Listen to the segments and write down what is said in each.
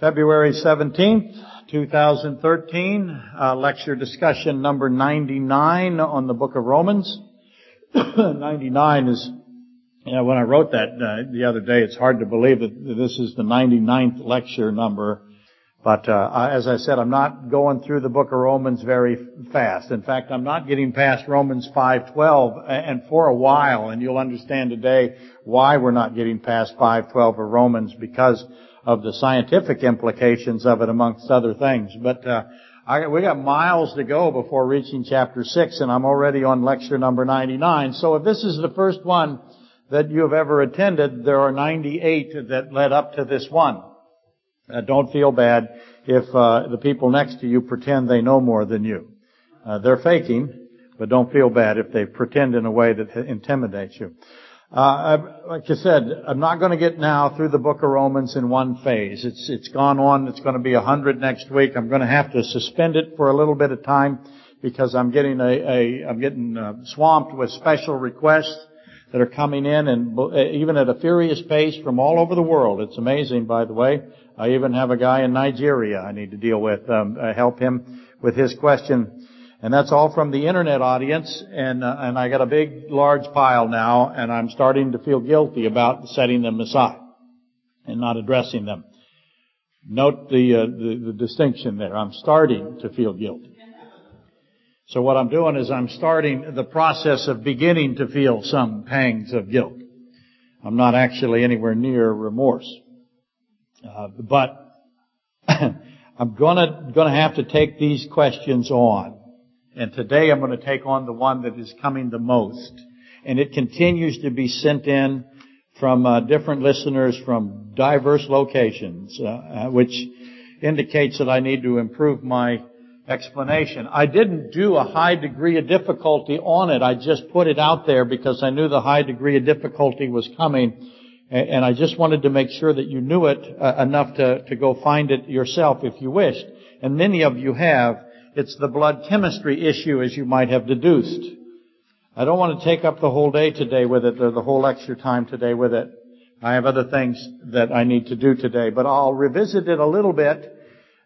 February 17th, 2013, uh, lecture discussion number 99 on the book of Romans. 99 is, you know, when I wrote that uh, the other day, it's hard to believe that this is the 99th lecture number. But uh, as I said, I'm not going through the book of Romans very fast. In fact, I'm not getting past Romans 5:12, and for a while, and you'll understand today why we're not getting past 5:12 of Romans because of the scientific implications of it, amongst other things. But uh, I, we got miles to go before reaching chapter six, and I'm already on lecture number 99. So if this is the first one that you have ever attended, there are 98 that led up to this one. Uh, don't feel bad if uh, the people next to you pretend they know more than you. Uh, they're faking, but don't feel bad if they pretend in a way that intimidates you. Uh, like I said, I'm not going to get now through the book of Romans in one phase. It's it's gone on. It's going to be a hundred next week. I'm going to have to suspend it for a little bit of time because I'm getting a, a I'm getting uh, swamped with special requests that are coming in, and uh, even at a furious pace from all over the world. It's amazing, by the way. I even have a guy in Nigeria I need to deal with, um, uh, help him with his question. And that's all from the internet audience, and uh, and I got a big, large pile now, and I'm starting to feel guilty about setting them aside and not addressing them. Note the, uh, the the distinction there. I'm starting to feel guilty. So what I'm doing is I'm starting the process of beginning to feel some pangs of guilt. I'm not actually anywhere near remorse, uh, but I'm gonna gonna have to take these questions on and today I'm going to take on the one that is coming the most. And it continues to be sent in from uh, different listeners from diverse locations, uh, uh, which indicates that I need to improve my explanation. I didn't do a high degree of difficulty on it. I just put it out there because I knew the high degree of difficulty was coming. And I just wanted to make sure that you knew it uh, enough to, to go find it yourself if you wished. And many of you have. It's the blood chemistry issue as you might have deduced. I don't want to take up the whole day today with it or the whole lecture time today with it. I have other things that I need to do today, but I'll revisit it a little bit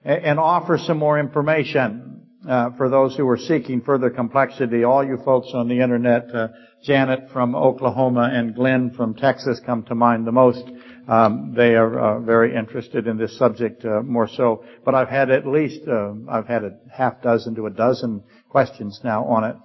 and offer some more information uh, for those who are seeking further complexity. All you folks on the internet, uh, Janet from Oklahoma and Glenn from Texas come to mind the most. Um, they are uh, very interested in this subject uh, more so. But I've had at least uh, I've had a half dozen to a dozen questions now on it.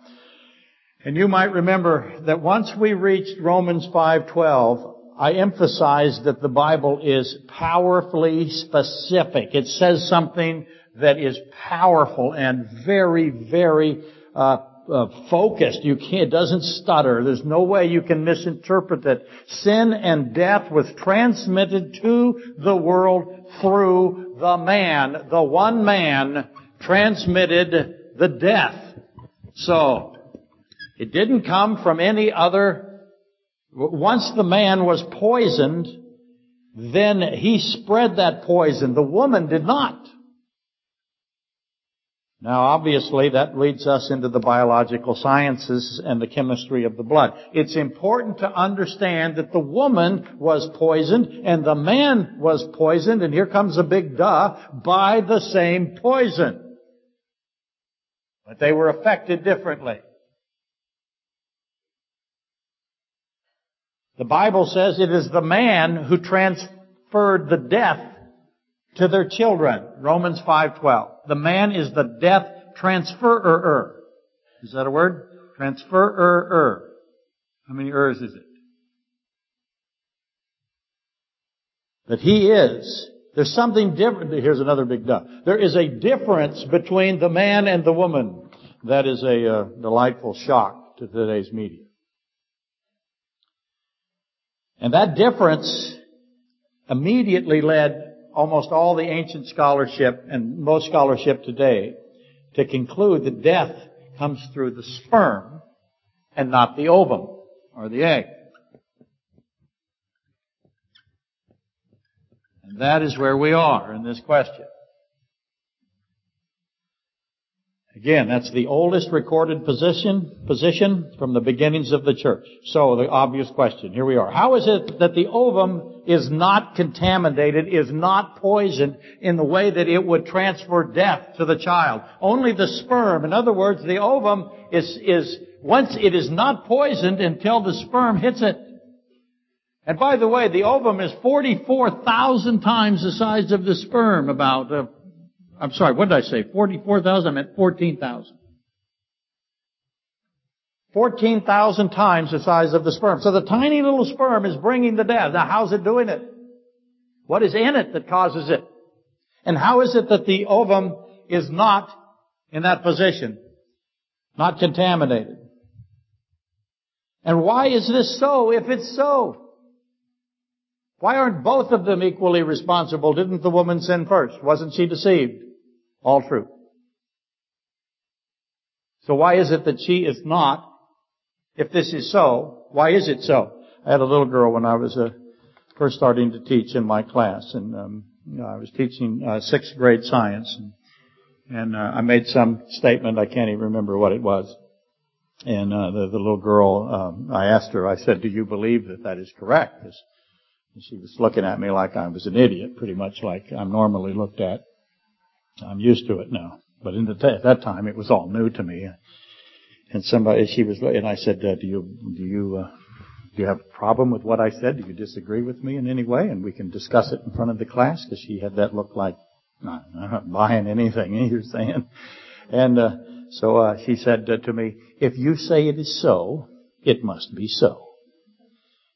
And you might remember that once we reached Romans 5:12, I emphasized that the Bible is powerfully specific. It says something that is powerful and very, very uh, uh, focused. You can't, it doesn't stutter. There's no way you can misinterpret it. Sin and death was transmitted to the world through the man. The one man transmitted the death. So, it didn't come from any other, once the man was poisoned, then he spread that poison. The woman did not. Now obviously that leads us into the biological sciences and the chemistry of the blood. It's important to understand that the woman was poisoned and the man was poisoned, and here comes a big duh, by the same poison. But they were affected differently. The Bible says it is the man who transferred the death to their children. Romans 5:12. The man is the death transferer. Is that a word? Transferer. How many ers is it? That he is. There's something different. Here's another big duh. There is a difference between the man and the woman. That is a uh, delightful shock to today's media. And that difference immediately led almost all the ancient scholarship and most scholarship today to conclude that death comes through the sperm and not the ovum or the egg. And that is where we are in this question. Again, that's the oldest recorded position, position from the beginnings of the church. So the obvious question, here we are. How is it that the ovum is not contaminated, is not poisoned in the way that it would transfer death to the child? Only the sperm. In other words, the ovum is, is, once it is not poisoned until the sperm hits it. And by the way, the ovum is 44,000 times the size of the sperm about, uh, I'm sorry, what did I say? 44,000? I meant 14,000. 14,000 times the size of the sperm. So the tiny little sperm is bringing the death. Now how's it doing it? What is in it that causes it? And how is it that the ovum is not in that position? Not contaminated? And why is this so if it's so? Why aren't both of them equally responsible? Didn't the woman sin first? Wasn't she deceived? All true. So why is it that she is not? If this is so, why is it so? I had a little girl when I was uh, first starting to teach in my class, and um, you know, I was teaching uh, sixth grade science, and, and uh, I made some statement. I can't even remember what it was. And uh, the, the little girl, um, I asked her. I said, "Do you believe that that is correct?" And she was looking at me like I was an idiot, pretty much like I'm normally looked at. I'm used to it now. But in the t- at that time, it was all new to me. And somebody, she was, and I said, uh, "Do you, do you, uh, do you have a problem with what I said? Do you disagree with me in any way?" And we can discuss it in front of the class because she had that look like, "I'm not buying anything you're saying." And uh, so uh, she said uh, to me, "If you say it is so, it must be so."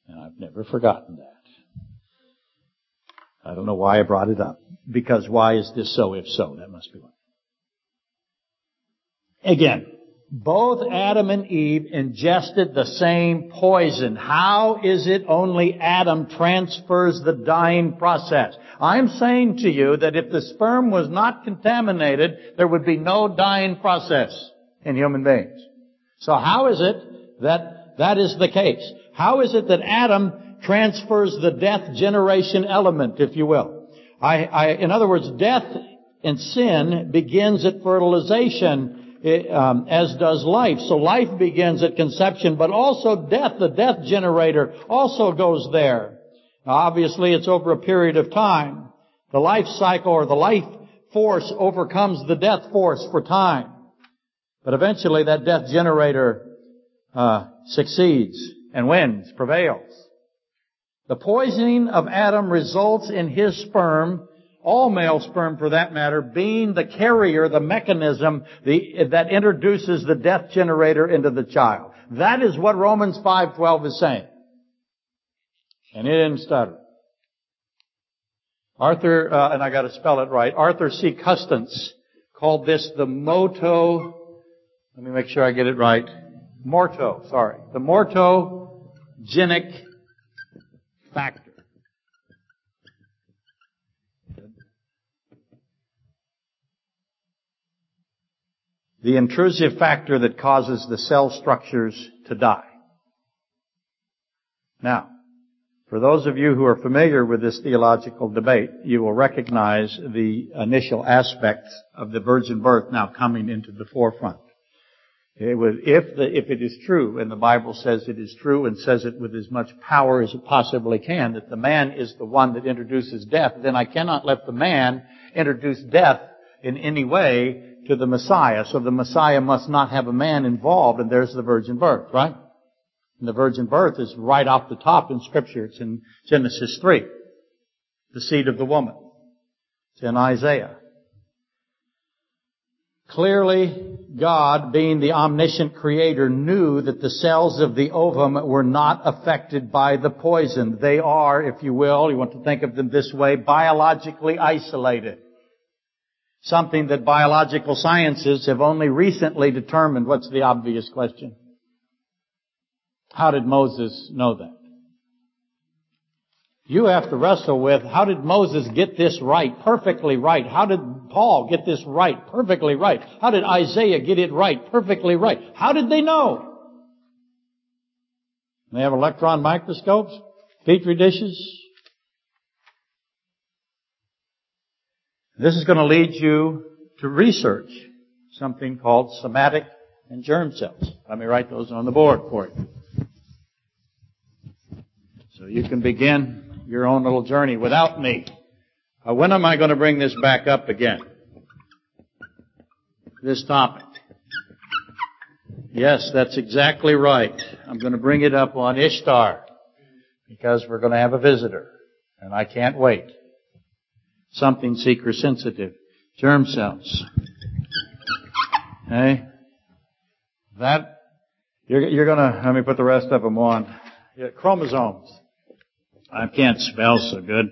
And I've never forgotten that. I don't know why I brought it up. Because why is this so if so? That must be why. Again, both Adam and Eve ingested the same poison. How is it only Adam transfers the dying process? I'm saying to you that if the sperm was not contaminated, there would be no dying process in human beings. So how is it that that is the case? How is it that Adam transfers the death generation element, if you will. I, I, in other words, death and sin begins at fertilization, eh, um, as does life. So life begins at conception, but also death, the death generator, also goes there. Now, obviously, it's over a period of time. The life cycle or the life force overcomes the death force for time. But eventually, that death generator uh, succeeds and wins, prevails. The poisoning of Adam results in his sperm, all male sperm for that matter, being the carrier, the mechanism the, that introduces the death generator into the child. That is what Romans 5.12 is saying. And it didn't stutter. Arthur, uh, and I gotta spell it right, Arthur C. Custance called this the moto, let me make sure I get it right, morto, sorry, the mortogenic factor. The intrusive factor that causes the cell structures to die. Now, for those of you who are familiar with this theological debate, you will recognize the initial aspects of the virgin birth now coming into the forefront. It was, if, the, if it is true, and the Bible says it is true and says it with as much power as it possibly can, that the man is the one that introduces death, then I cannot let the man introduce death in any way to the Messiah. So the Messiah must not have a man involved, and there's the virgin birth, right? And the virgin birth is right off the top in Scripture. It's in Genesis 3. The seed of the woman. It's in Isaiah. Clearly, God, being the omniscient creator, knew that the cells of the ovum were not affected by the poison. They are, if you will, you want to think of them this way, biologically isolated. Something that biological sciences have only recently determined. What's the obvious question? How did Moses know that? You have to wrestle with how did Moses get this right, perfectly right? How did Paul get this right, perfectly right? How did Isaiah get it right, perfectly right? How did they know? They have electron microscopes, petri dishes. This is going to lead you to research something called somatic and germ cells. Let me write those on the board for you. So you can begin your own little journey without me. Uh, when am I going to bring this back up again? This topic. Yes, that's exactly right. I'm going to bring it up on Ishtar because we're going to have a visitor and I can't wait. Something seeker sensitive. Germ cells. Okay? That, you're, you're gonna, let me put the rest of them on. Yeah, chromosomes. I can't spell so good,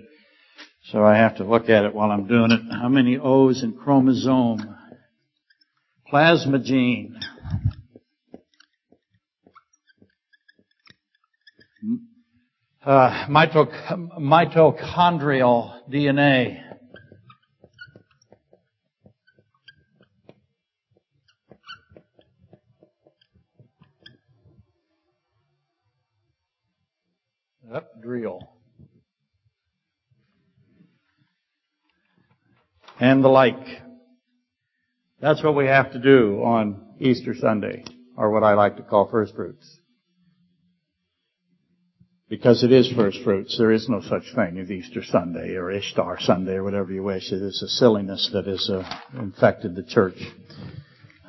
so I have to look at it while I'm doing it. How many O's in chromosome? Plasmagene. Uh, mitochondrial DNA. Yep, drill. And the like. That's what we have to do on Easter Sunday, or what I like to call first fruits. Because it is first fruits. There is no such thing as Easter Sunday or Ishtar Sunday or whatever you wish. It is a silliness that has uh, infected the church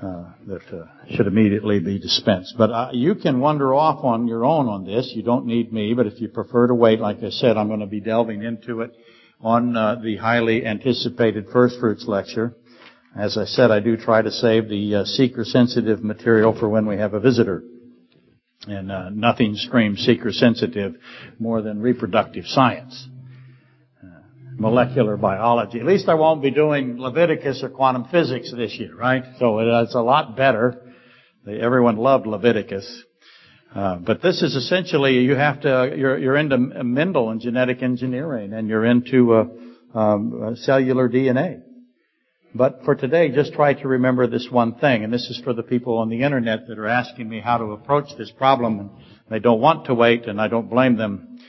uh, that uh, should immediately be dispensed. But uh, you can wander off on your own on this. You don't need me. But if you prefer to wait, like I said, I'm going to be delving into it on uh, the highly anticipated first fruits lecture. As I said, I do try to save the uh, seeker-sensitive material for when we have a visitor. And nothing screams seeker-sensitive more than reproductive science molecular biology. At least I won't be doing Leviticus or quantum physics this year, right? So it's a lot better. Everyone loved Leviticus. Uh, but this is essentially, you have to, you're, you're into Mendel and genetic engineering and you're into uh, um, uh, cellular DNA. But for today, just try to remember this one thing, and this is for the people on the internet that are asking me how to approach this problem, and they don't want to wait, and I don't blame them.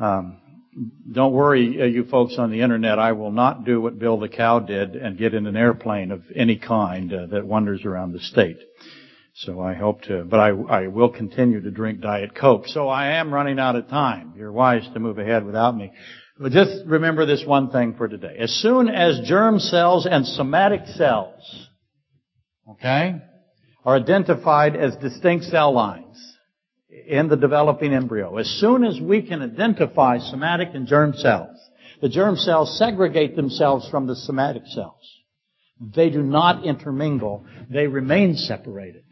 Um, don't worry, uh, you folks on the internet. I will not do what Bill the cow did and get in an airplane of any kind uh, that wanders around the state. So I hope to, but I, I will continue to drink Diet Coke. So I am running out of time. You're wise to move ahead without me. But just remember this one thing for today. As soon as germ cells and somatic cells, okay, are identified as distinct cell lines, in the developing embryo. As soon as we can identify somatic and germ cells, the germ cells segregate themselves from the somatic cells. They do not intermingle. They remain separated.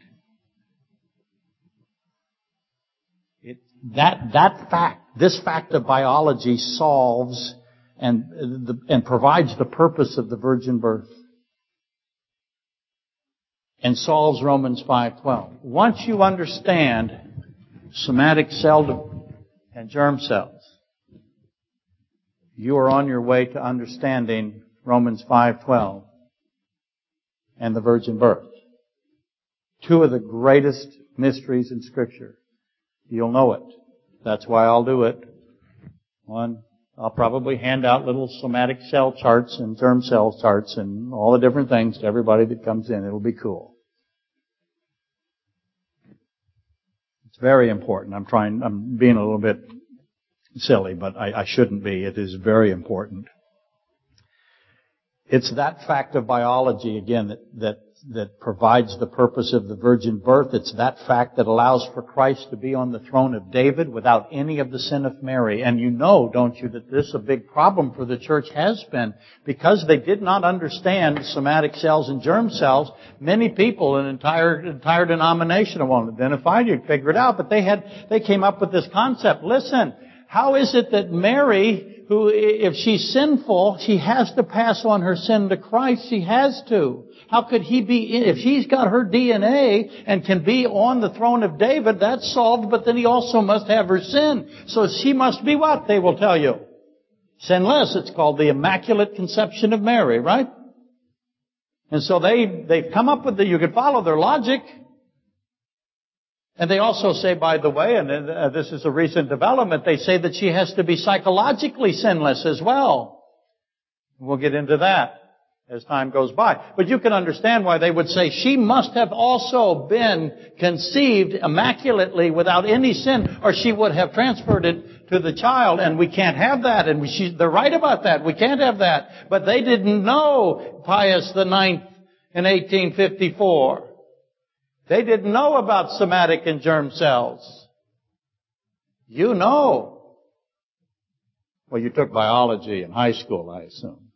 It, that, that fact, this fact of biology solves and, and provides the purpose of the virgin birth and solves Romans 5:12. Once you understand somatic cell and germ cells. You are on your way to understanding Romans 5:12 and the virgin birth. Two of the greatest mysteries in scripture. You'll know it. That's why I'll do it. One, I'll probably hand out little somatic cell charts and germ cell charts and all the different things to everybody that comes in. It'll be cool. It's very important. I'm trying, I'm being a little bit silly, but I, I shouldn't be. It is very important. It's that fact of biology, again, that, that that provides the purpose of the virgin birth. It's that fact that allows for Christ to be on the throne of David without any of the sin of Mary. And you know, don't you, that this is a big problem for the church has been. Because they did not understand somatic cells and germ cells, many people, an entire, entire denomination won't identify you, figure it out, but they had, they came up with this concept. Listen, how is it that Mary, who, if she's sinful, she has to pass on her sin to Christ? She has to. How could he be, if she's got her DNA and can be on the throne of David, that's solved, but then he also must have her sin. So she must be what? They will tell you. Sinless. It's called the Immaculate Conception of Mary, right? And so they, they've come up with the, you could follow their logic. And they also say, by the way, and uh, this is a recent development, they say that she has to be psychologically sinless as well. We'll get into that. as time goes by. But you can understand why they would say she must have also been conceived immaculately without any sin, or she would have transferred it to the child, and we can't have that, and she, they're right about that. We can't have that. But they didn't know Pius Ninth in 1854. They didn't know about somatic and germ cells. You know. Well, you took biology in high school, I assume.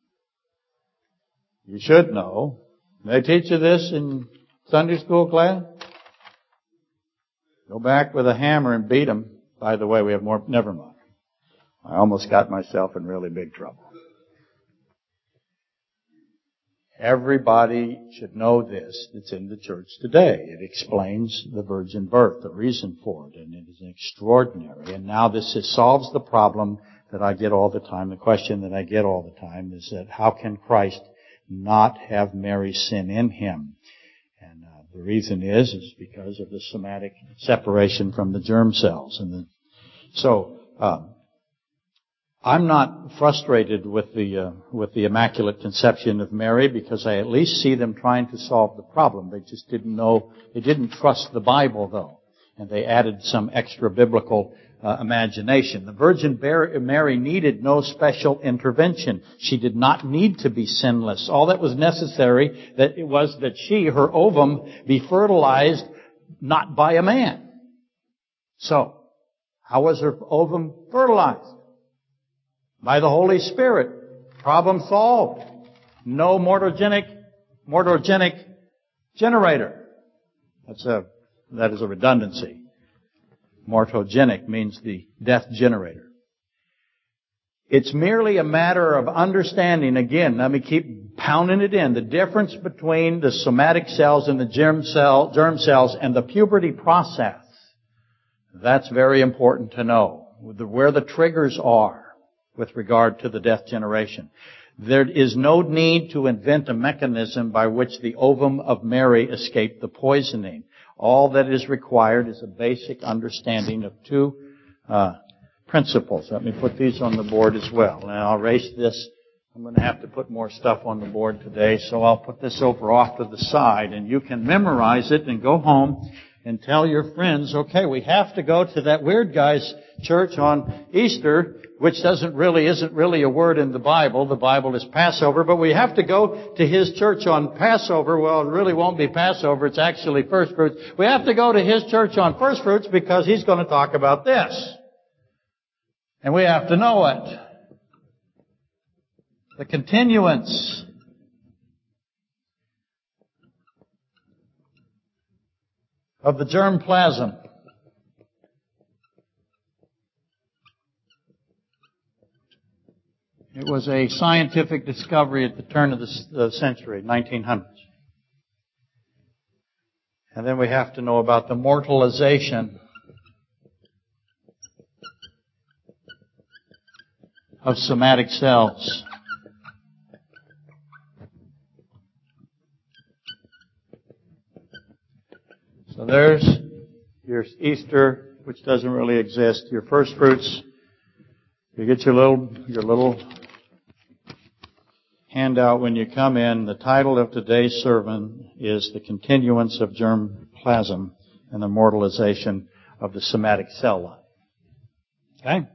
You should know. They teach you this in Sunday school class? Go back with a hammer and beat them. By the way, we have more, never mind. I almost got myself in really big trouble. Everybody should know this that's in the church today. It explains the virgin birth, the reason for it, and it is extraordinary. And now this is, solves the problem that I get all the time. The question that I get all the time is that how can Christ not have Mary's sin in him. And uh, the reason is, is because of the somatic separation from the germ cells. And the, so, um, I'm not frustrated with the uh, with the immaculate conception of Mary because I at least see them trying to solve the problem. They just didn't know they didn't trust the Bible though, and they added some extra biblical uh, imagination. The Virgin Mary needed no special intervention. She did not need to be sinless. All that was necessary that it was that she, her ovum, be fertilized not by a man. So, how was her ovum fertilized? By the Holy Spirit. Problem solved. No mortogenic, mortogenic generator. That's a, that is a redundancy. Mortogenic means the death generator. It's merely a matter of understanding, again, let me keep pounding it in, the difference between the somatic cells and the germ, cell, germ cells and the puberty process. That's very important to know, where the triggers are with regard to the death generation. There is no need to invent a mechanism by which the ovum of Mary escaped the poisoning. All that is required is a basic understanding of two uh, principles. Let me put these on the board as well. And I'll erase this. I'm going to have to put more stuff on the board today, so I'll put this over off to the side, and you can memorize it and go home and tell your friends, okay, we have to go to that weird guy's church on Easter which doesn't really, isn't really a word in the Bible. The Bible is Passover, but we have to go to his church on Passover. Well, it really won't be Passover. It's actually first fruits. We have to go to his church on first fruits because he's going to talk about this. And we have to know it. The continuance. Of the germ plasm. It was a scientific discovery at the turn of the century, 1900s. And then we have to know about the mortalization of somatic cells. So there's your Easter, which doesn't really exist, your first fruits. You get your little, your little handout when you come in, the title of today's sermon is The Continuance of Germ Plasm and the Mortalization of the Somatic Cell Line. Okay?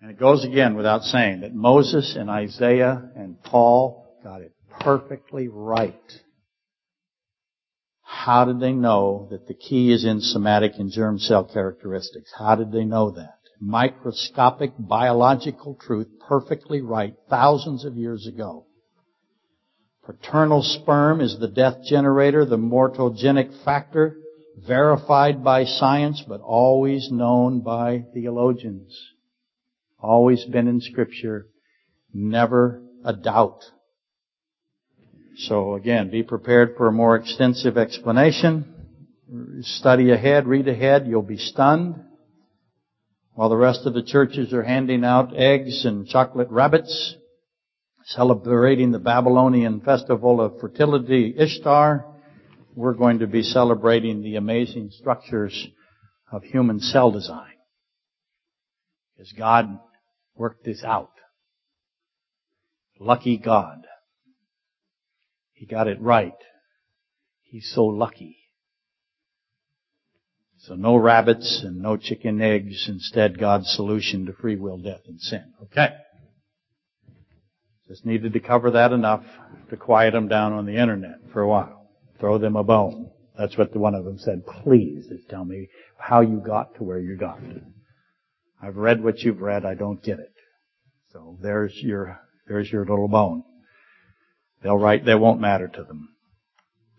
And it goes again without saying that Moses and Isaiah and Paul got it perfectly right. How did they know that the key is in somatic and germ cell characteristics? How did they know that? microscopic biological truth perfectly right thousands of years ago. Paternal sperm is the death generator, the mortogenic factor, verified by science, but always known by theologians. Always been in scripture, never a doubt. So again, be prepared for a more extensive explanation. Study ahead, read ahead, you'll be stunned. While the rest of the churches are handing out eggs and chocolate rabbits, celebrating the Babylonian festival of fertility Ishtar, we're going to be celebrating the amazing structures of human cell design. Because God worked this out. Lucky God. He got it right. He's so lucky. So no rabbits and no chicken eggs. Instead, God's solution to free will, death, and sin. Okay. Just needed to cover that enough to quiet them down on the internet for a while. Throw them a bone. That's what the one of them said. Please just tell me how you got to where you got. I've read what you've read. I don't get it. So there's your, there's your little bone. They'll write, they won't matter to them.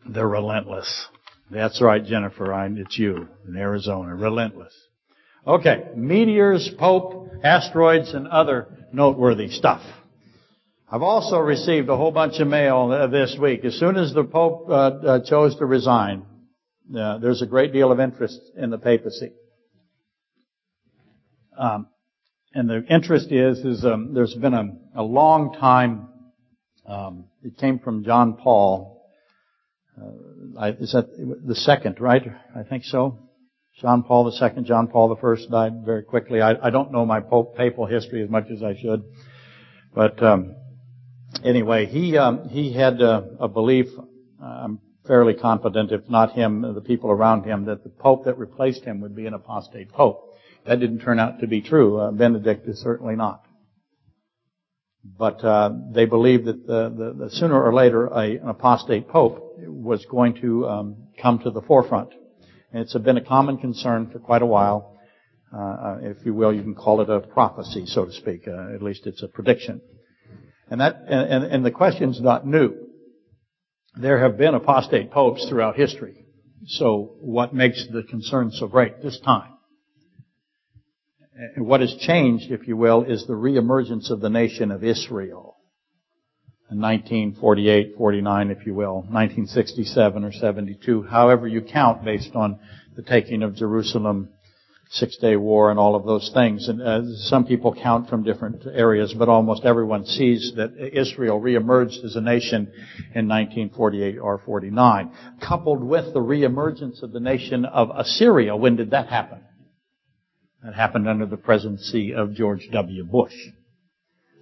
They're relentless. That's right, Jennifer. I, it's you in Arizona. Relentless. Okay. Meteors, Pope, asteroids, and other noteworthy stuff. I've also received a whole bunch of mail this week. As soon as the Pope uh, uh, chose to resign, uh, there's a great deal of interest in the papacy. Um, and the interest is, is um, there's been a, a long time. Um, it came from John Paul. Uh, I, is that the second, right? I think so. John Paul second, John Paul first died very quickly. I, I don't know my papal history as much as I should, but um, anyway, he um, he had a, a belief. I'm fairly confident, if not him, the people around him, that the pope that replaced him would be an apostate pope. That didn't turn out to be true. Uh, Benedict is certainly not. But uh, they believed that the, the, the sooner or later a, an apostate pope was going to um, come to the forefront. And it's been a common concern for quite a while. Uh, uh, if you will, you can call it a prophecy, so to speak. Uh, at least it's a prediction. And that and, and the question's not new. There have been apostate popes throughout history. So what makes the concern so great this time? And what has changed, if you will, is the reemergence of the nation of Israel. In 1948, 49, if you will, 1967 or 72, however you count based on the taking of Jerusalem, Six Day War and all of those things. And uh, some people count from different areas, but almost everyone sees that Israel reemerged as a nation in 1948 or 49. Coupled with the reemergence of the nation of Assyria, when did that happen? That happened under the presidency of George W. Bush.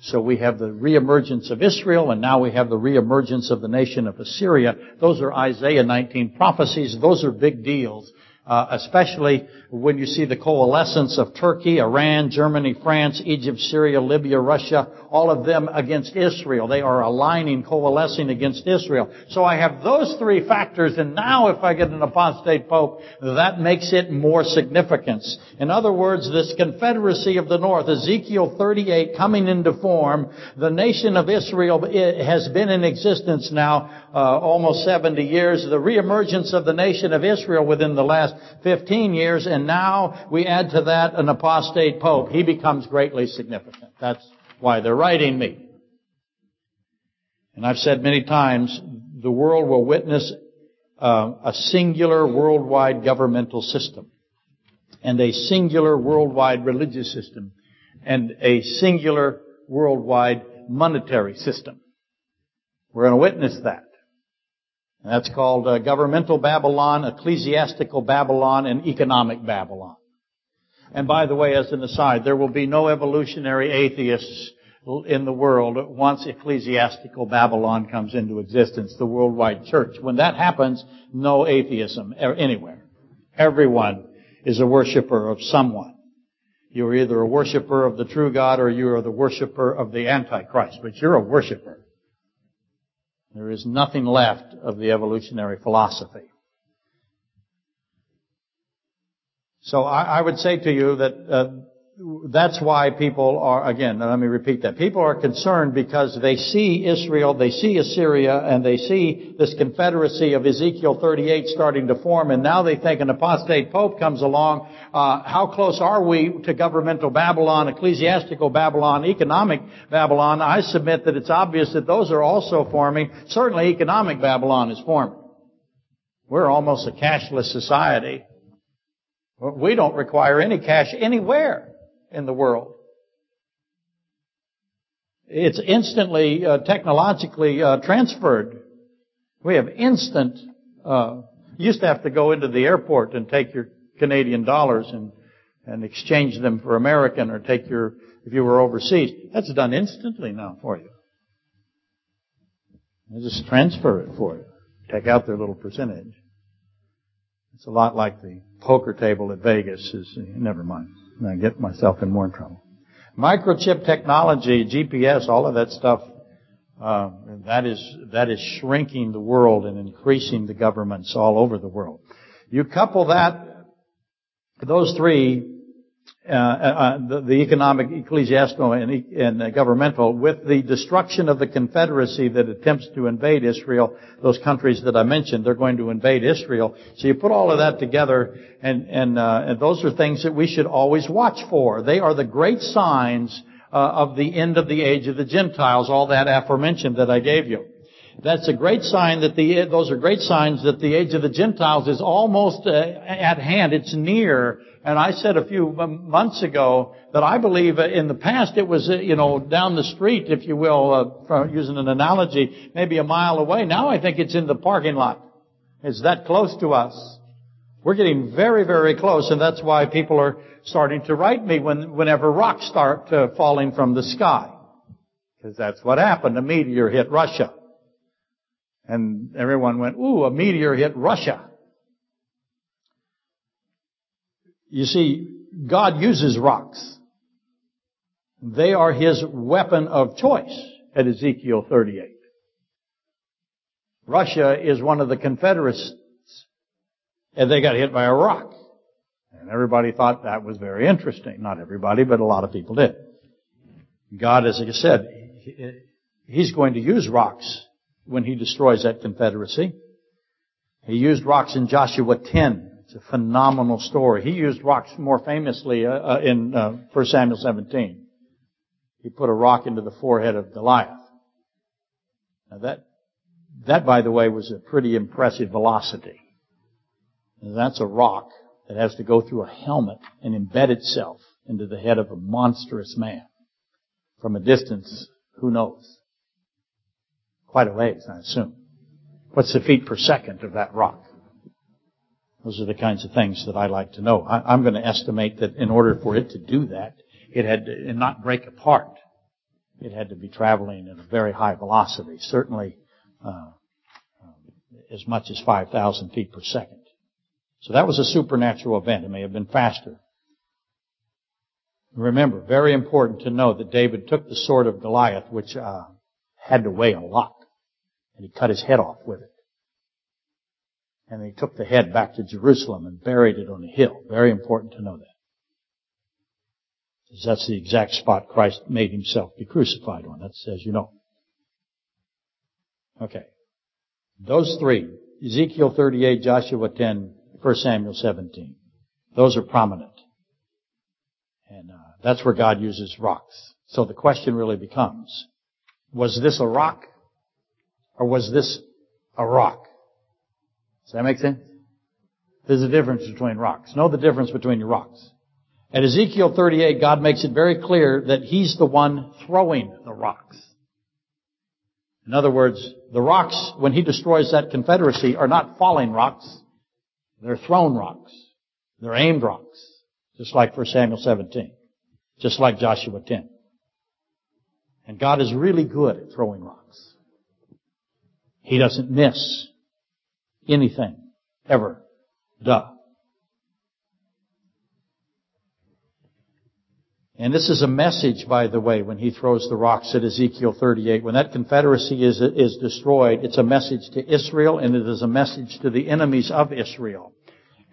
So we have the reemergence of Israel, and now we have the reemergence of the nation of Assyria. Those are Isaiah 19 prophecies. Those are big deals uh, especially when you see the coalescence of Turkey, Iran, Germany, France, Egypt, Syria, Libya, Russia, all of them against Israel. They are aligning, coalescing against Israel. So I have those three factors, and now if I get an apostate pope, that makes it more significance. In other words, this confederacy of the north, Ezekiel 38 coming into form, the nation of Israel has been in existence now uh, almost 70 years, the reemergence of the nation of Israel within the last 15 years, and now we add to that an apostate pope. He becomes greatly significant. That's why they're writing me. And I've said many times, the world will witness uh, a singular worldwide governmental system, and a singular worldwide religious system, and a singular worldwide monetary system. We're going to witness that. And that's called uh, governmental Babylon, ecclesiastical Babylon, and economic Babylon. And by the way, as an aside, there will be no evolutionary atheists in the world once ecclesiastical Babylon comes into existence, the worldwide church. When that happens, no atheism anywhere. Everyone is a worshiper of someone. You're either a worshiper of the true God or you are the worshiper of the Antichrist, but you're a worshiper. There is nothing left of the evolutionary philosophy. So I, I would say to you that uh, that's why people are, again, let me repeat that. People are concerned because they see Israel, they see Assyria, and they see this confederacy of Ezekiel 38 starting to form, and now they think an apostate pope comes along. Uh, how close are we to governmental Babylon, ecclesiastical Babylon, economic Babylon? I submit that it's obvious that those are also forming. Certainly economic Babylon is forming. We're almost a cashless society. We don't require any cash anywhere in the world. It's instantly, uh, technologically uh, transferred. We have instant. Uh, you used to have to go into the airport and take your Canadian dollars and and exchange them for American, or take your if you were overseas. That's done instantly now for you. They just transfer it for you. Take out their little percentage. It's a lot like the poker table at Vegas. Is never mind. I get myself in more trouble. Microchip technology, GPS, all of that stuff, uh, that is that is shrinking the world and increasing the governments all over the world. You couple that, those three the, the, economic, ecclesiastical, and, and uh, governmental, with the destruction of the Confederacy that attempts to invade Israel, those countries that I mentioned, they're going to invade Israel. So you put all of that together, and, and, uh, and those are things that we should always watch for. They are the great signs uh, of the end of the age of the Gentiles, all that aforementioned that I gave you. That's a great sign that the, those are great signs that the age of the Gentiles is almost uh, at hand. It's near. And I said a few months ago that I believe in the past it was, uh, you know, down the street, if you will, uh, using an analogy, maybe a mile away. Now I think it's in the parking lot. It's that close to us. We're getting very, very close, and that's why people are starting to write me when, whenever rocks start uh, falling from the sky. Because that's what happened. A meteor hit Russia. And everyone went, ooh, a meteor hit Russia. You see, God uses rocks. They are His weapon of choice at Ezekiel 38. Russia is one of the Confederates and they got hit by a rock. And everybody thought that was very interesting. Not everybody, but a lot of people did. God, as I said, He's going to use rocks when he destroys that confederacy. He used rocks in Joshua 10. It's a phenomenal story. He used rocks more famously uh, uh, in uh, 1 Samuel 17. He put a rock into the forehead of Goliath. Now that, that by the way was a pretty impressive velocity. And that's a rock that has to go through a helmet and embed itself into the head of a monstrous man. From a distance, who knows? Quite a ways, I assume. What's the feet per second of that rock? Those are the kinds of things that I like to know. I, am going to estimate that in order for it to do that, it had to and not break apart. It had to be traveling at a very high velocity, certainly uh, as much as 5,000 feet per second. So that was a supernatural event. It may have been faster. Remember, very important to know that David took the sword of Goliath, which uh, had to weigh a lot. And he cut his head off with it. And he took the head back to Jerusalem and buried it on a hill. Very important to know that. Because that's the exact spot Christ made himself be crucified on. That's as you know. Okay. Those three, Ezekiel 38, Joshua 10, 1 Samuel 17. Those are prominent. And uh, that's where God uses rocks. So the question really becomes, was this a rock or was this a rock? Does that make sense? There's a difference between rocks. Know the difference between your rocks. At Ezekiel 38, God makes it very clear that He's the one throwing the rocks. In other words, the rocks, when He destroys that confederacy, are not falling rocks. They're thrown rocks. They're aimed rocks. Just like 1 Samuel 17. Just like Joshua 10. And God is really good at throwing rocks. He doesn't miss anything. Ever. Duh. And this is a message, by the way, when he throws the rocks at Ezekiel 38. When that confederacy is, is destroyed, it's a message to Israel and it is a message to the enemies of Israel.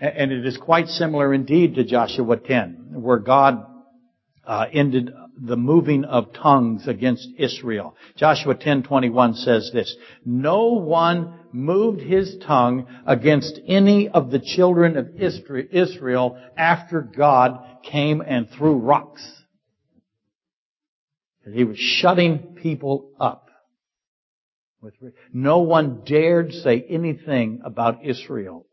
And it is quite similar indeed to Joshua 10, where God uh, ended the moving of tongues against Israel. Joshua 10:21 says this, "No one moved his tongue against any of the children of Israel after God came and threw rocks." He was shutting people up. No one dared say anything about Israel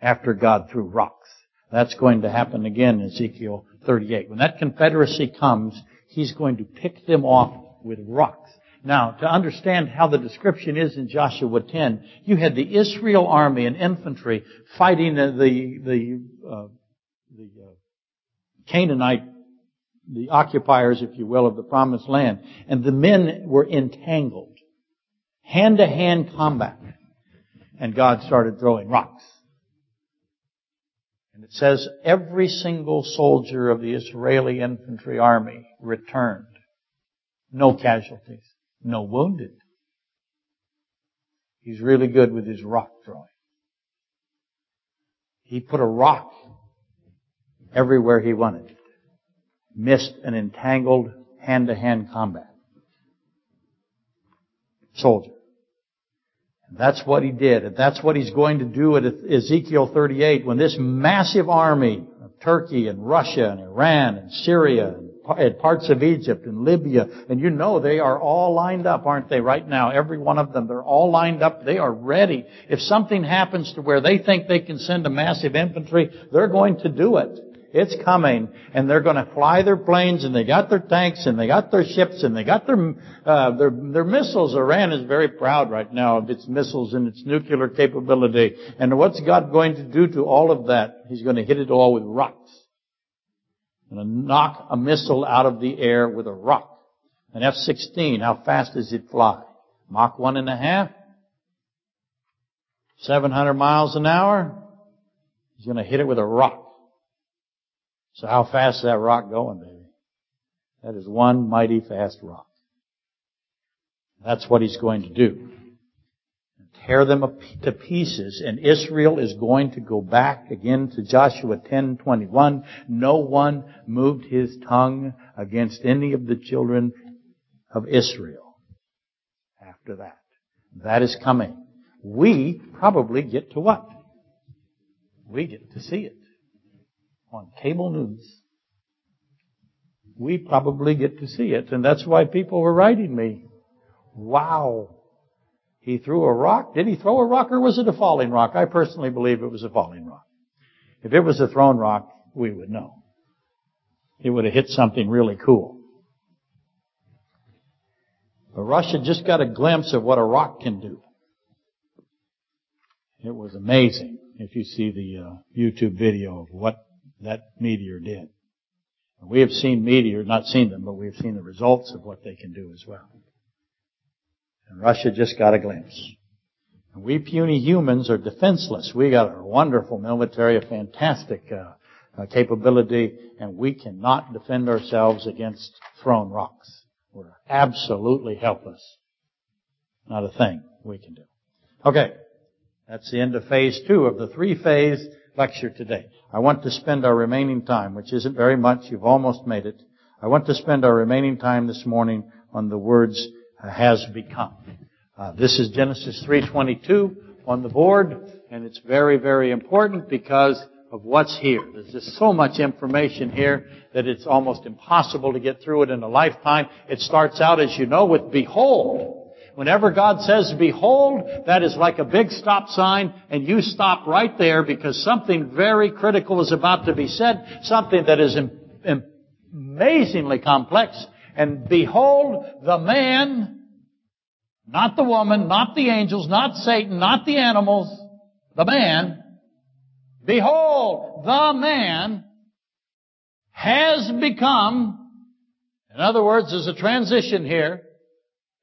after God threw rocks. That's going to happen again in Ezekiel 38. When that confederacy comes, he's going to pick them off with rocks. Now, to understand how the description is in Joshua 10, you had the Israel army and infantry fighting the, the, uh, the uh, Canaanite, the occupiers, if you will, of the promised land. And the men were entangled. hand-to-hand combat. And God started throwing rocks. And it says every single soldier of the Israeli infantry army returned. No casualties. No wounded. He's really good with his rock throwing. He put a rock everywhere he wanted. Missed an entangled hand-to-hand combat. Soldier. And that's what he did. And that's what he's going to do at Ezekiel 38 when this massive army of Turkey and Russia and Iran and Syria and parts of Egypt and Libya, and you know they are all lined up, aren't they, right now? Every one of them, they're all lined up. They are ready. If something happens to where they think they can send a massive infantry, they're going to do it. It's coming, and they're going to fly their planes, and they got their tanks, and they got their ships, and they got their uh, their their missiles. Iran is very proud right now of its missiles and its nuclear capability. And what's God going to do to all of that? He's going to hit it all with rocks. Going to knock a missile out of the air with a rock. An F-16, how fast does it fly? Mach one and a half? 700 miles an hour? He's going to hit it with a rock. So how fast is that rock going, baby? That is one mighty fast rock. That's what he's going to do. Tear them to pieces, and Israel is going to go back again to Joshua 10:21. No one moved his tongue against any of the children of Israel after that. That is coming. We probably get to what? We get to see it on cable news. We probably get to see it, and that's why people were writing me. Wow. He threw a rock. Did he throw a rock or was it a falling rock? I personally believe it was a falling rock. If it was a thrown rock, we would know. It would have hit something really cool. But Russia just got a glimpse of what a rock can do. It was amazing if you see the uh, YouTube video of what that meteor did. We have seen meteors, not seen them, but we have seen the results of what they can do as well. And Russia just got a glimpse. And we puny humans are defenseless. We got a wonderful military, a fantastic uh, uh, capability, and we cannot defend ourselves against thrown rocks. We're absolutely helpless. Not a thing we can do. Okay. That's the end of phase two of the three phase lecture today. I want to spend our remaining time, which isn't very much, you've almost made it. I want to spend our remaining time this morning on the words uh, has become. Uh, this is Genesis 3:22 on the board, and it's very, very important because of what's here. There's just so much information here that it's almost impossible to get through it in a lifetime. It starts out, as you know, with behold. Whenever God says, behold, that is like a big stop sign and you stop right there because something very critical is about to be said, something that is amazingly complex. And behold, the man, not the woman, not the angels, not Satan, not the animals, the man, behold, the man has become, in other words, there's a transition here,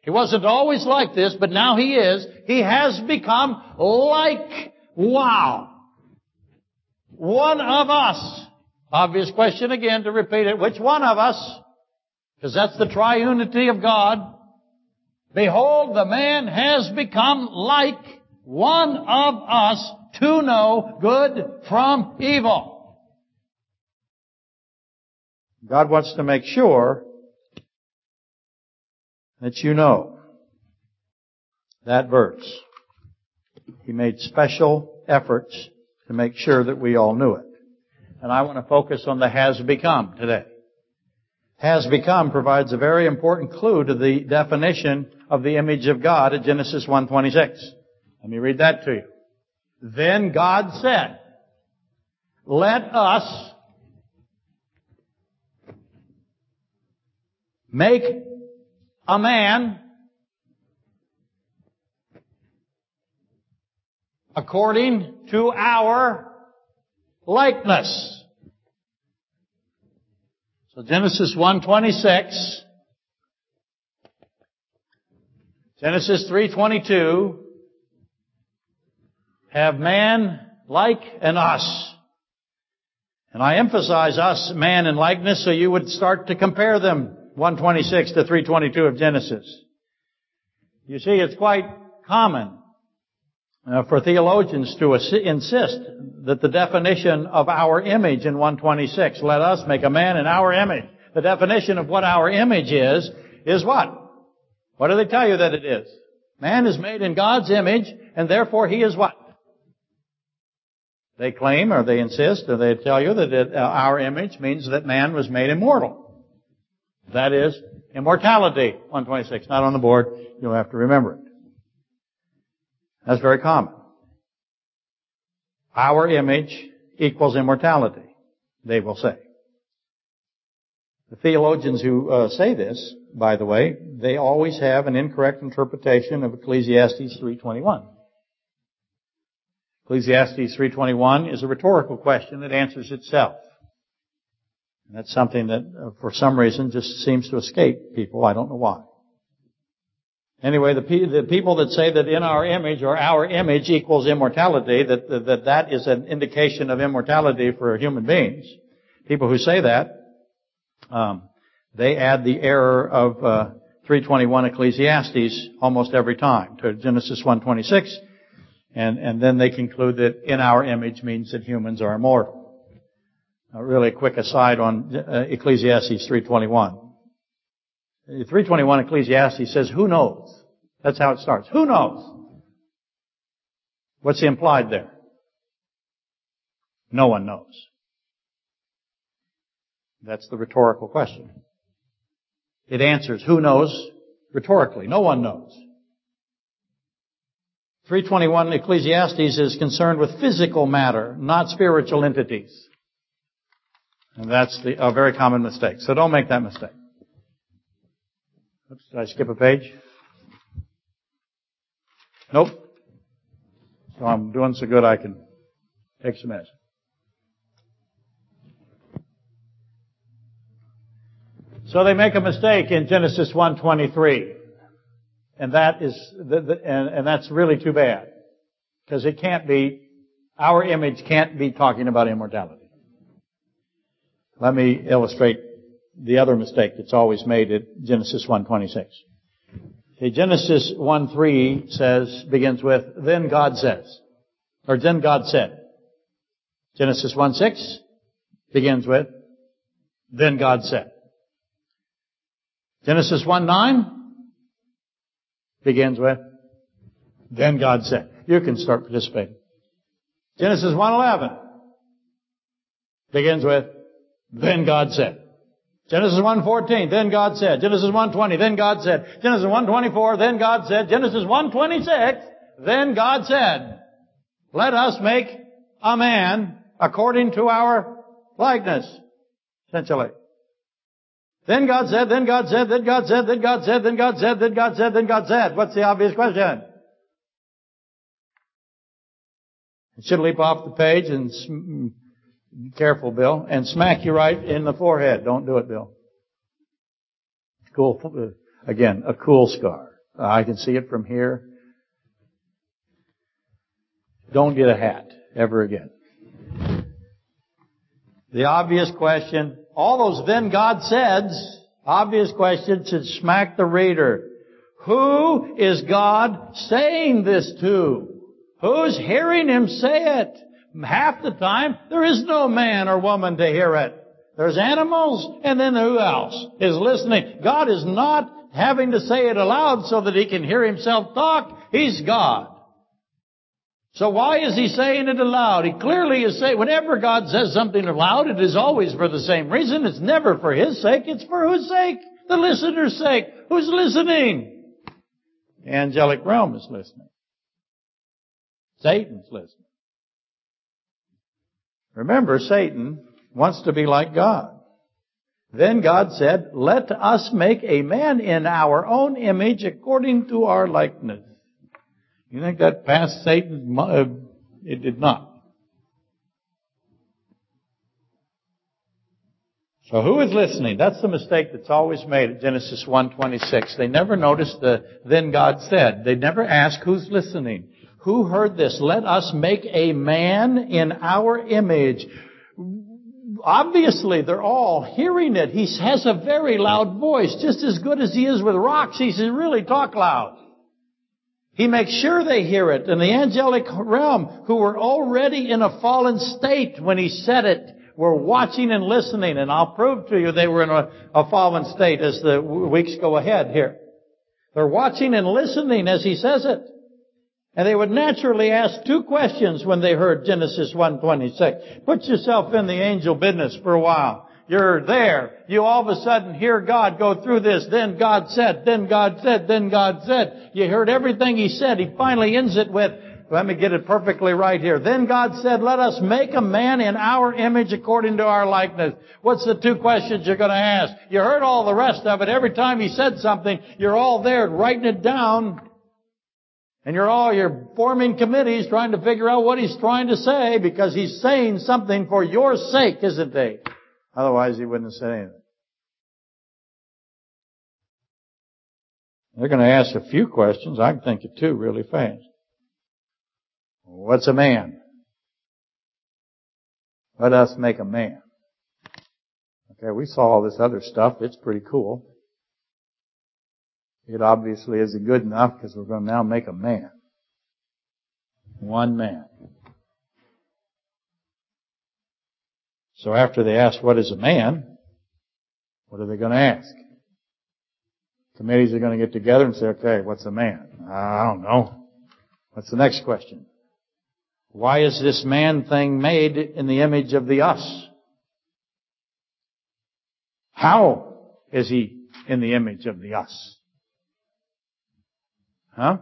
he wasn't always like this, but now he is. He has become like, wow, one of us. Obvious question again to repeat it. Which one of us? Because that's the triunity of God. Behold, the man has become like one of us to know good from evil. God wants to make sure that you know that verse. He made special efforts to make sure that we all knew it. And I want to focus on the has become today. Has become provides a very important clue to the definition of the image of God at Genesis 1.26. Let me read that to you. Then God said, let us make a man according to our likeness. So Genesis 1:26 Genesis 3:22 have man like and us. And I emphasize us, man and likeness, so you would start to compare them, 126 to 322 of Genesis. You see, it's quite common uh, for theologians to insist that the definition of our image in 126, let us make a man in our image. The definition of what our image is, is what? What do they tell you that it is? Man is made in God's image, and therefore he is what? They claim, or they insist, or they tell you that it, uh, our image means that man was made immortal. That is, immortality. 126, not on the board. You'll have to remember it. That's very common. Our image equals immortality, they will say. The theologians who uh, say this, by the way, they always have an incorrect interpretation of Ecclesiastes 3.21. Ecclesiastes 3.21 is a rhetorical question that answers itself. And that's something that, uh, for some reason, just seems to escape people. I don't know why. Anyway, the, the, people that say that in our image or our image equals immortality, that, that that is an indication of immortality for human beings, people who say that, um, they add the error of uh, 321 Ecclesiastes almost every time to Genesis 126, and and then they conclude that in our image means that humans are immortal. A really quick aside on uh, Ecclesiastes 321. 321 Ecclesiastes says, who knows? That's how it starts. Who knows? What's implied there? No one knows. That's the rhetorical question. It answers, who knows? Rhetorically. No one knows. 321 Ecclesiastes is concerned with physical matter, not spiritual entities. And that's the, a very common mistake. So don't make that mistake. Oops, did I skip a page? Nope. So I'm doing so good I can take some medicine. So they make a mistake in Genesis 1:23, and that is, the, the, and, and that's really too bad, because it can't be. Our image can't be talking about immortality. Let me illustrate the other mistake that's always made at Genesis 1:26. See, Genesis 1:3 says begins with then God says, or then God said. Genesis 1:6 begins with then God said. Genesis 1:9 begins with then God said. You can start participating. Genesis 1:11 begins with then God said. Genesis 1.14, then God said. Genesis 1.20, then God said. Genesis 1.24, then God said. Genesis 1.26, then God said. Let us make a man according to our likeness. Essentially. Then God said, then God said, then God said, then God said, then God said, then God said, then God said. What's the obvious question? It should leap off the page and Careful, Bill. And smack you right in the forehead. Don't do it, Bill. Cool. Again, a cool scar. I can see it from here. Don't get a hat ever again. The obvious question, all those then God said's, obvious question should smack the reader. Who is God saying this to? Who's hearing him say it? Half the time, there is no man or woman to hear it. There's animals, and then who else is listening? God is not having to say it aloud so that he can hear himself talk. He's God. So why is he saying it aloud? He clearly is saying, whenever God says something aloud, it is always for the same reason. It's never for his sake. It's for whose sake? The listener's sake. Who's listening? The angelic realm is listening. Satan's listening. Remember, Satan wants to be like God. Then God said, let us make a man in our own image according to our likeness. You think that passed Satan? Uh, it did not. So who is listening? That's the mistake that's always made at Genesis 1:26. They never noticed the then God said. They never ask who's listening. Who heard this? Let us make a man in our image. Obviously, they're all hearing it. He has a very loud voice, just as good as he is with rocks. He says, really talk loud. He makes sure they hear it. And the angelic realm, who were already in a fallen state when he said it, were watching and listening. And I'll prove to you they were in a, a fallen state as the weeks go ahead here. They're watching and listening as he says it. And they would naturally ask two questions when they heard Genesis 1:26. Put yourself in the angel business for a while. You're there. You all of a sudden hear God go through this. Then God said, then God said, then God said. You heard everything He said. He finally ends it with, let me get it perfectly right here. Then God said, let us make a man in our image according to our likeness. What's the two questions you're going to ask? You heard all the rest of it. Every time He said something, you're all there writing it down. And you're all, you're forming committees trying to figure out what He's trying to say because He's saying something for your sake, isn't He? Otherwise, he wouldn't have said anything. They're going to ask a few questions. I can think of two really fast. What's a man? Let us make a man. Okay, we saw all this other stuff. It's pretty cool. It obviously isn't good enough because we're going to now make a man. One man. So after they ask what is a man, what are they going to ask? Committees are going to get together and say, okay, what's a man? I don't know. What's the next question? Why is this man thing made in the image of the us? How is he in the image of the us? Huh?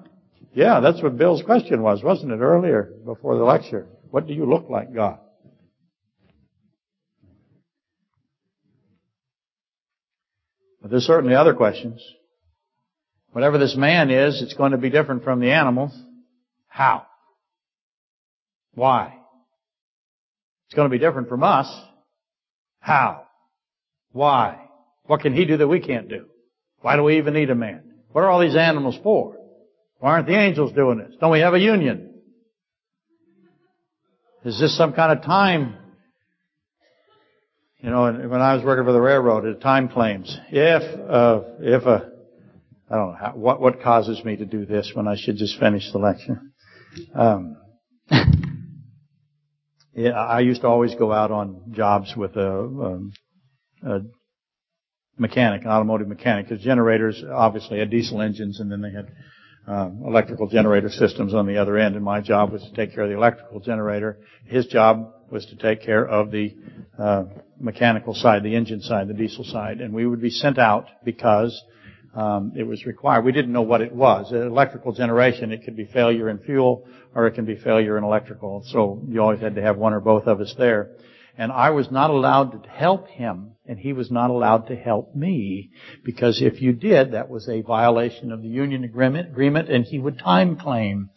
Yeah, that's what Bill's question was, wasn't it, earlier before the lecture? What do you look like, God? But there's certainly other questions. Whatever this man is, it's going to be different from the animals. How? Why? It's going to be different from us. How? Why? What can he do that we can't do? Why do we even need a man? What are all these animals for? Why aren't the angels doing this? Don't we have a union? Is this some kind of time you know, when I was working for the railroad, at time claims. If, uh, if a, I don't know, how, what, what causes me to do this when I should just finish the lecture? Um, yeah, I used to always go out on jobs with a, um, a mechanic, an automotive mechanic, because generators obviously had diesel engines and then they had um, electrical generator systems on the other end, and my job was to take care of the electrical generator. His job was to take care of the uh, mechanical side, the engine side, the diesel side, and we would be sent out because um, it was required. We didn't know what it was. Electrical generation, it could be failure in fuel or it can be failure in electrical. So you always had to have one or both of us there. And I was not allowed to help him and he was not allowed to help me because if you did, that was a violation of the union agreement, agreement and he would time claim.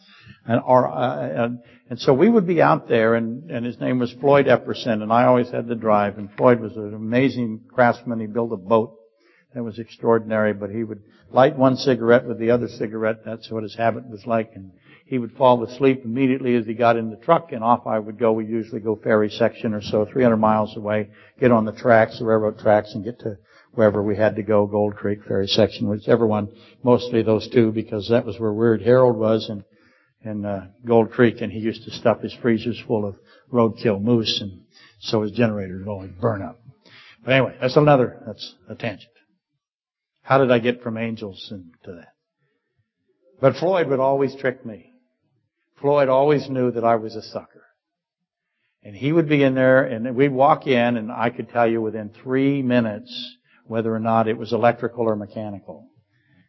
And, or, uh, and, and so we would be out there, and, and his name was Floyd Epperson, and I always had the drive. And Floyd was an amazing craftsman. He built a boat that was extraordinary, but he would light one cigarette with the other cigarette. That's what his habit was like. And he would fall asleep immediately as he got in the truck, and off I would go. We usually go ferry section or so, 300 miles away, get on the tracks, the railroad tracks, and get to wherever we had to go, Gold Creek ferry section, whichever one, mostly those two, because that was where Weird Harold was, and and, uh, Gold Creek, and he used to stuff his freezers full of roadkill moose, and so his generators would always burn up. But anyway, that's another, that's a tangent. How did I get from angels into that? But Floyd would always trick me. Floyd always knew that I was a sucker. And he would be in there and we'd walk in and I could tell you within three minutes whether or not it was electrical or mechanical.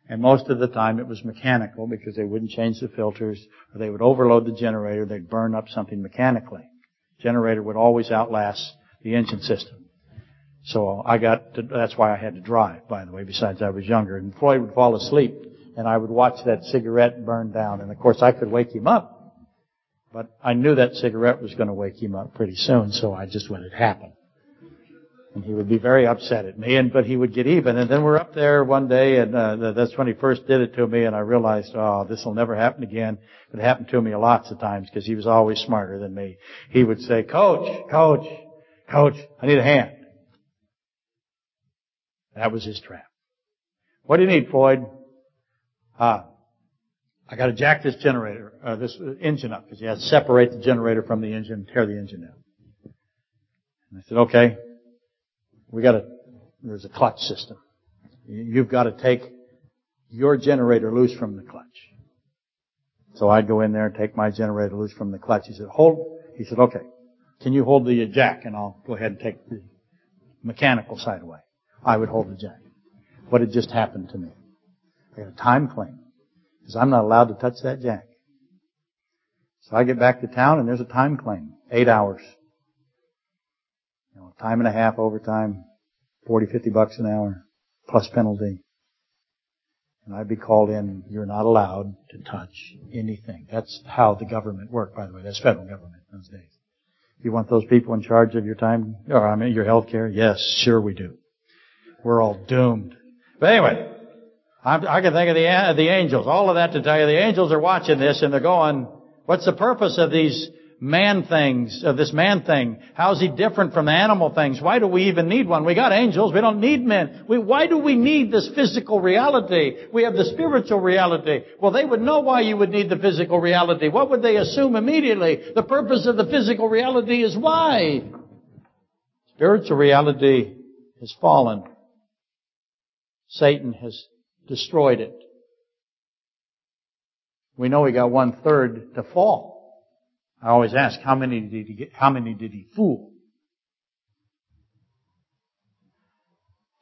And most of the time it was mechanical because they wouldn't change the filters or they would overload the generator. They'd burn up something mechanically. Generator would always outlast the engine system. So I got to, that's why I had to drive, by the way, besides I was younger. And Floyd would fall asleep and I would watch that cigarette burn down. And of course I could wake him up. But I knew that cigarette was going to wake him up pretty soon, so I just let it happen. And he would be very upset at me, and but he would get even. And then we're up there one day, and uh, that's when he first did it to me, and I realized, oh, this will never happen again. It happened to me lots of times because he was always smarter than me. He would say, "Coach, coach, coach, I need a hand." That was his trap. What do you need, Floyd? Ah, I got to jack this generator, uh, this engine up because you have to separate the generator from the engine, and tear the engine down. And I said, okay, we got to, there's a clutch system. You've got to take your generator loose from the clutch. So I'd go in there and take my generator loose from the clutch. He said, hold, he said, okay, can you hold the jack and I'll go ahead and take the mechanical side away. I would hold the jack. What had just happened to me? I got a time claim because I'm not allowed to touch that jack. So I get back to town and there's a time claim. Eight hours. You know, time and a half overtime, 40, 50 bucks an hour, plus penalty. And I'd be called in, you're not allowed to touch anything. That's how the government worked, by the way. That's federal government those days. You want those people in charge of your time, or I mean your health care? Yes, sure we do. We're all doomed. But anyway, I'm, i can think of the, the angels. All of that to tell you, the angels are watching this and they're going, what's the purpose of these man things, of this man thing? How's he different from the animal things? Why do we even need one? We got angels. We don't need men. We, why do we need this physical reality? We have the spiritual reality. Well, they would know why you would need the physical reality. What would they assume immediately? The purpose of the physical reality is why? Spiritual reality has fallen. Satan has destroyed it. We know he got one third to fall. I always ask, how many did he get, how many did he fool?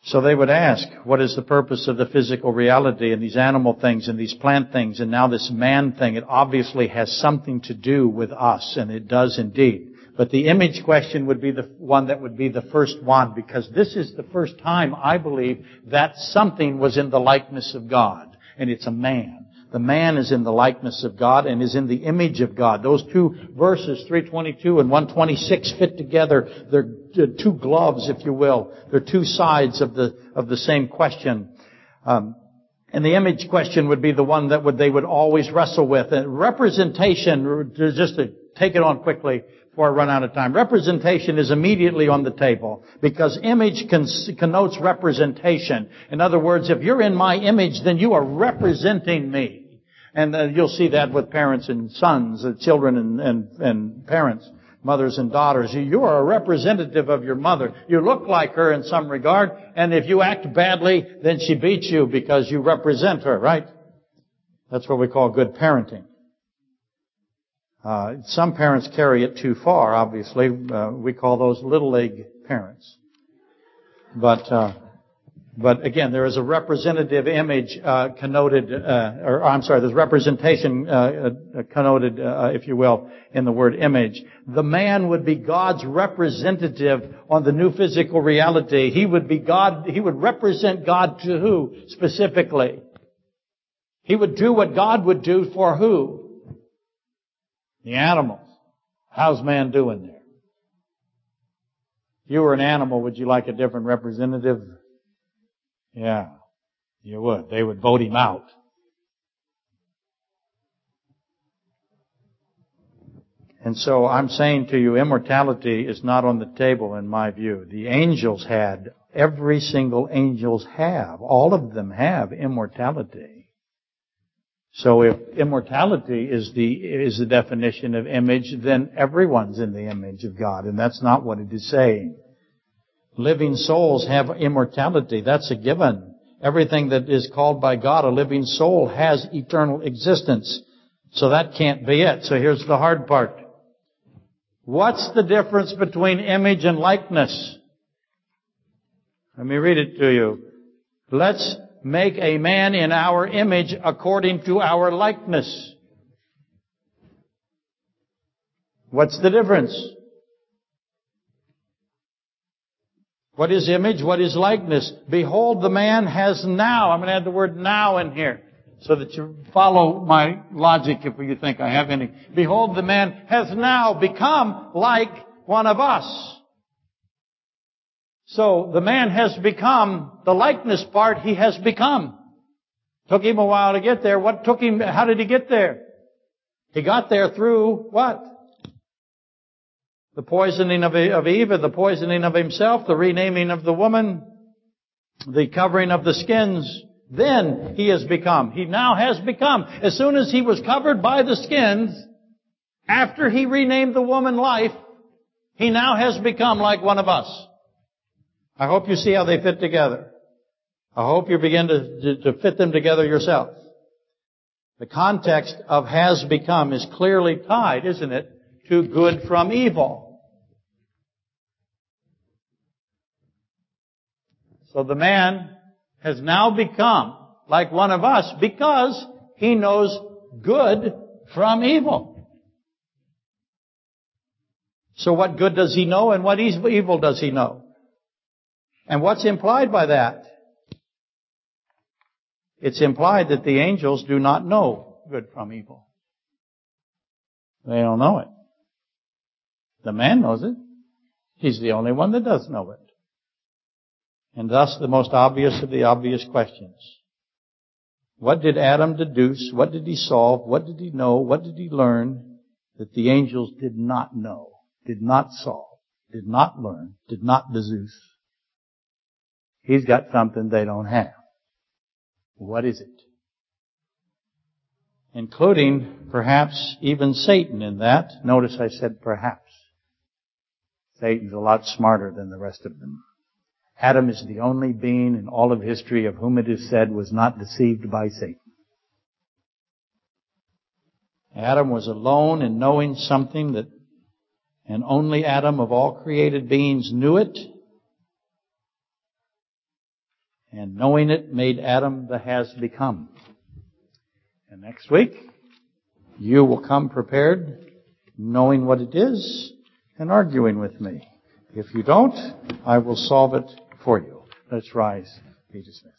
So they would ask, what is the purpose of the physical reality and these animal things and these plant things and now this man thing? It obviously has something to do with us, and it does indeed. But the image question would be the one that would be the first one because this is the first time I believe that something was in the likeness of God. And it's a man. The man is in the likeness of God and is in the image of God. Those two verses, 322 and 126 fit together. They're two gloves, if you will. They're two sides of the, of the same question. Um, and the image question would be the one that would, they would always wrestle with. And representation, just to take it on quickly, before I run out of time. Representation is immediately on the table because image connotes representation. In other words, if you're in my image, then you are representing me. And uh, you'll see that with parents and sons, uh, children and, and, and parents, mothers and daughters. You are a representative of your mother. You look like her in some regard, and if you act badly, then she beats you because you represent her, right? That's what we call good parenting. Uh, some parents carry it too far, obviously. Uh, we call those little league parents. But, uh, but again, there is a representative image uh, connoted, uh, or I'm sorry, there's representation uh, connoted, if you will, in the word image. The man would be God's representative on the new physical reality. He would be God. He would represent God to who specifically? He would do what God would do for who? The animals. How's man doing there? If you were an animal, would you like a different representative? Yeah, you would. They would vote him out. And so I'm saying to you, immortality is not on the table in my view. The angels had, every single angels have, all of them have immortality. So if immortality is the, is the definition of image, then everyone's in the image of God, and that's not what it is saying. Living souls have immortality. That's a given. Everything that is called by God a living soul has eternal existence. So that can't be it. So here's the hard part. What's the difference between image and likeness? Let me read it to you. Let's make a man in our image according to our likeness. What's the difference? What is image? What is likeness? Behold, the man has now, I'm going to add the word now in here, so that you follow my logic if you think I have any. Behold, the man has now become like one of us. So the man has become the likeness part he has become. Took him a while to get there. What took him, how did he get there? He got there through what? The poisoning of Eve, the poisoning of himself, the renaming of the woman, the covering of the skins. Then he has become. He now has become. As soon as he was covered by the skins, after he renamed the woman life, he now has become like one of us. I hope you see how they fit together. I hope you begin to, to, to fit them together yourself. The context of has become is clearly tied, isn't it, to good from evil. So the man has now become like one of us because he knows good from evil. So what good does he know and what evil does he know? And what's implied by that? It's implied that the angels do not know good from evil. They don't know it. The man knows it. He's the only one that does know it. And thus the most obvious of the obvious questions. What did Adam deduce? What did he solve? What did he know? What did he learn that the angels did not know, did not solve, did not learn, did not deduce? He's got something they don't have. What is it? Including perhaps even Satan in that. Notice I said perhaps. Satan's a lot smarter than the rest of them. Adam is the only being in all of history of whom it is said was not deceived by Satan. Adam was alone in knowing something that, and only Adam of all created beings knew it. And knowing it made Adam the has become. And next week, you will come prepared, knowing what it is, and arguing with me. If you don't, I will solve it for you. Let's rise. Be dismissed.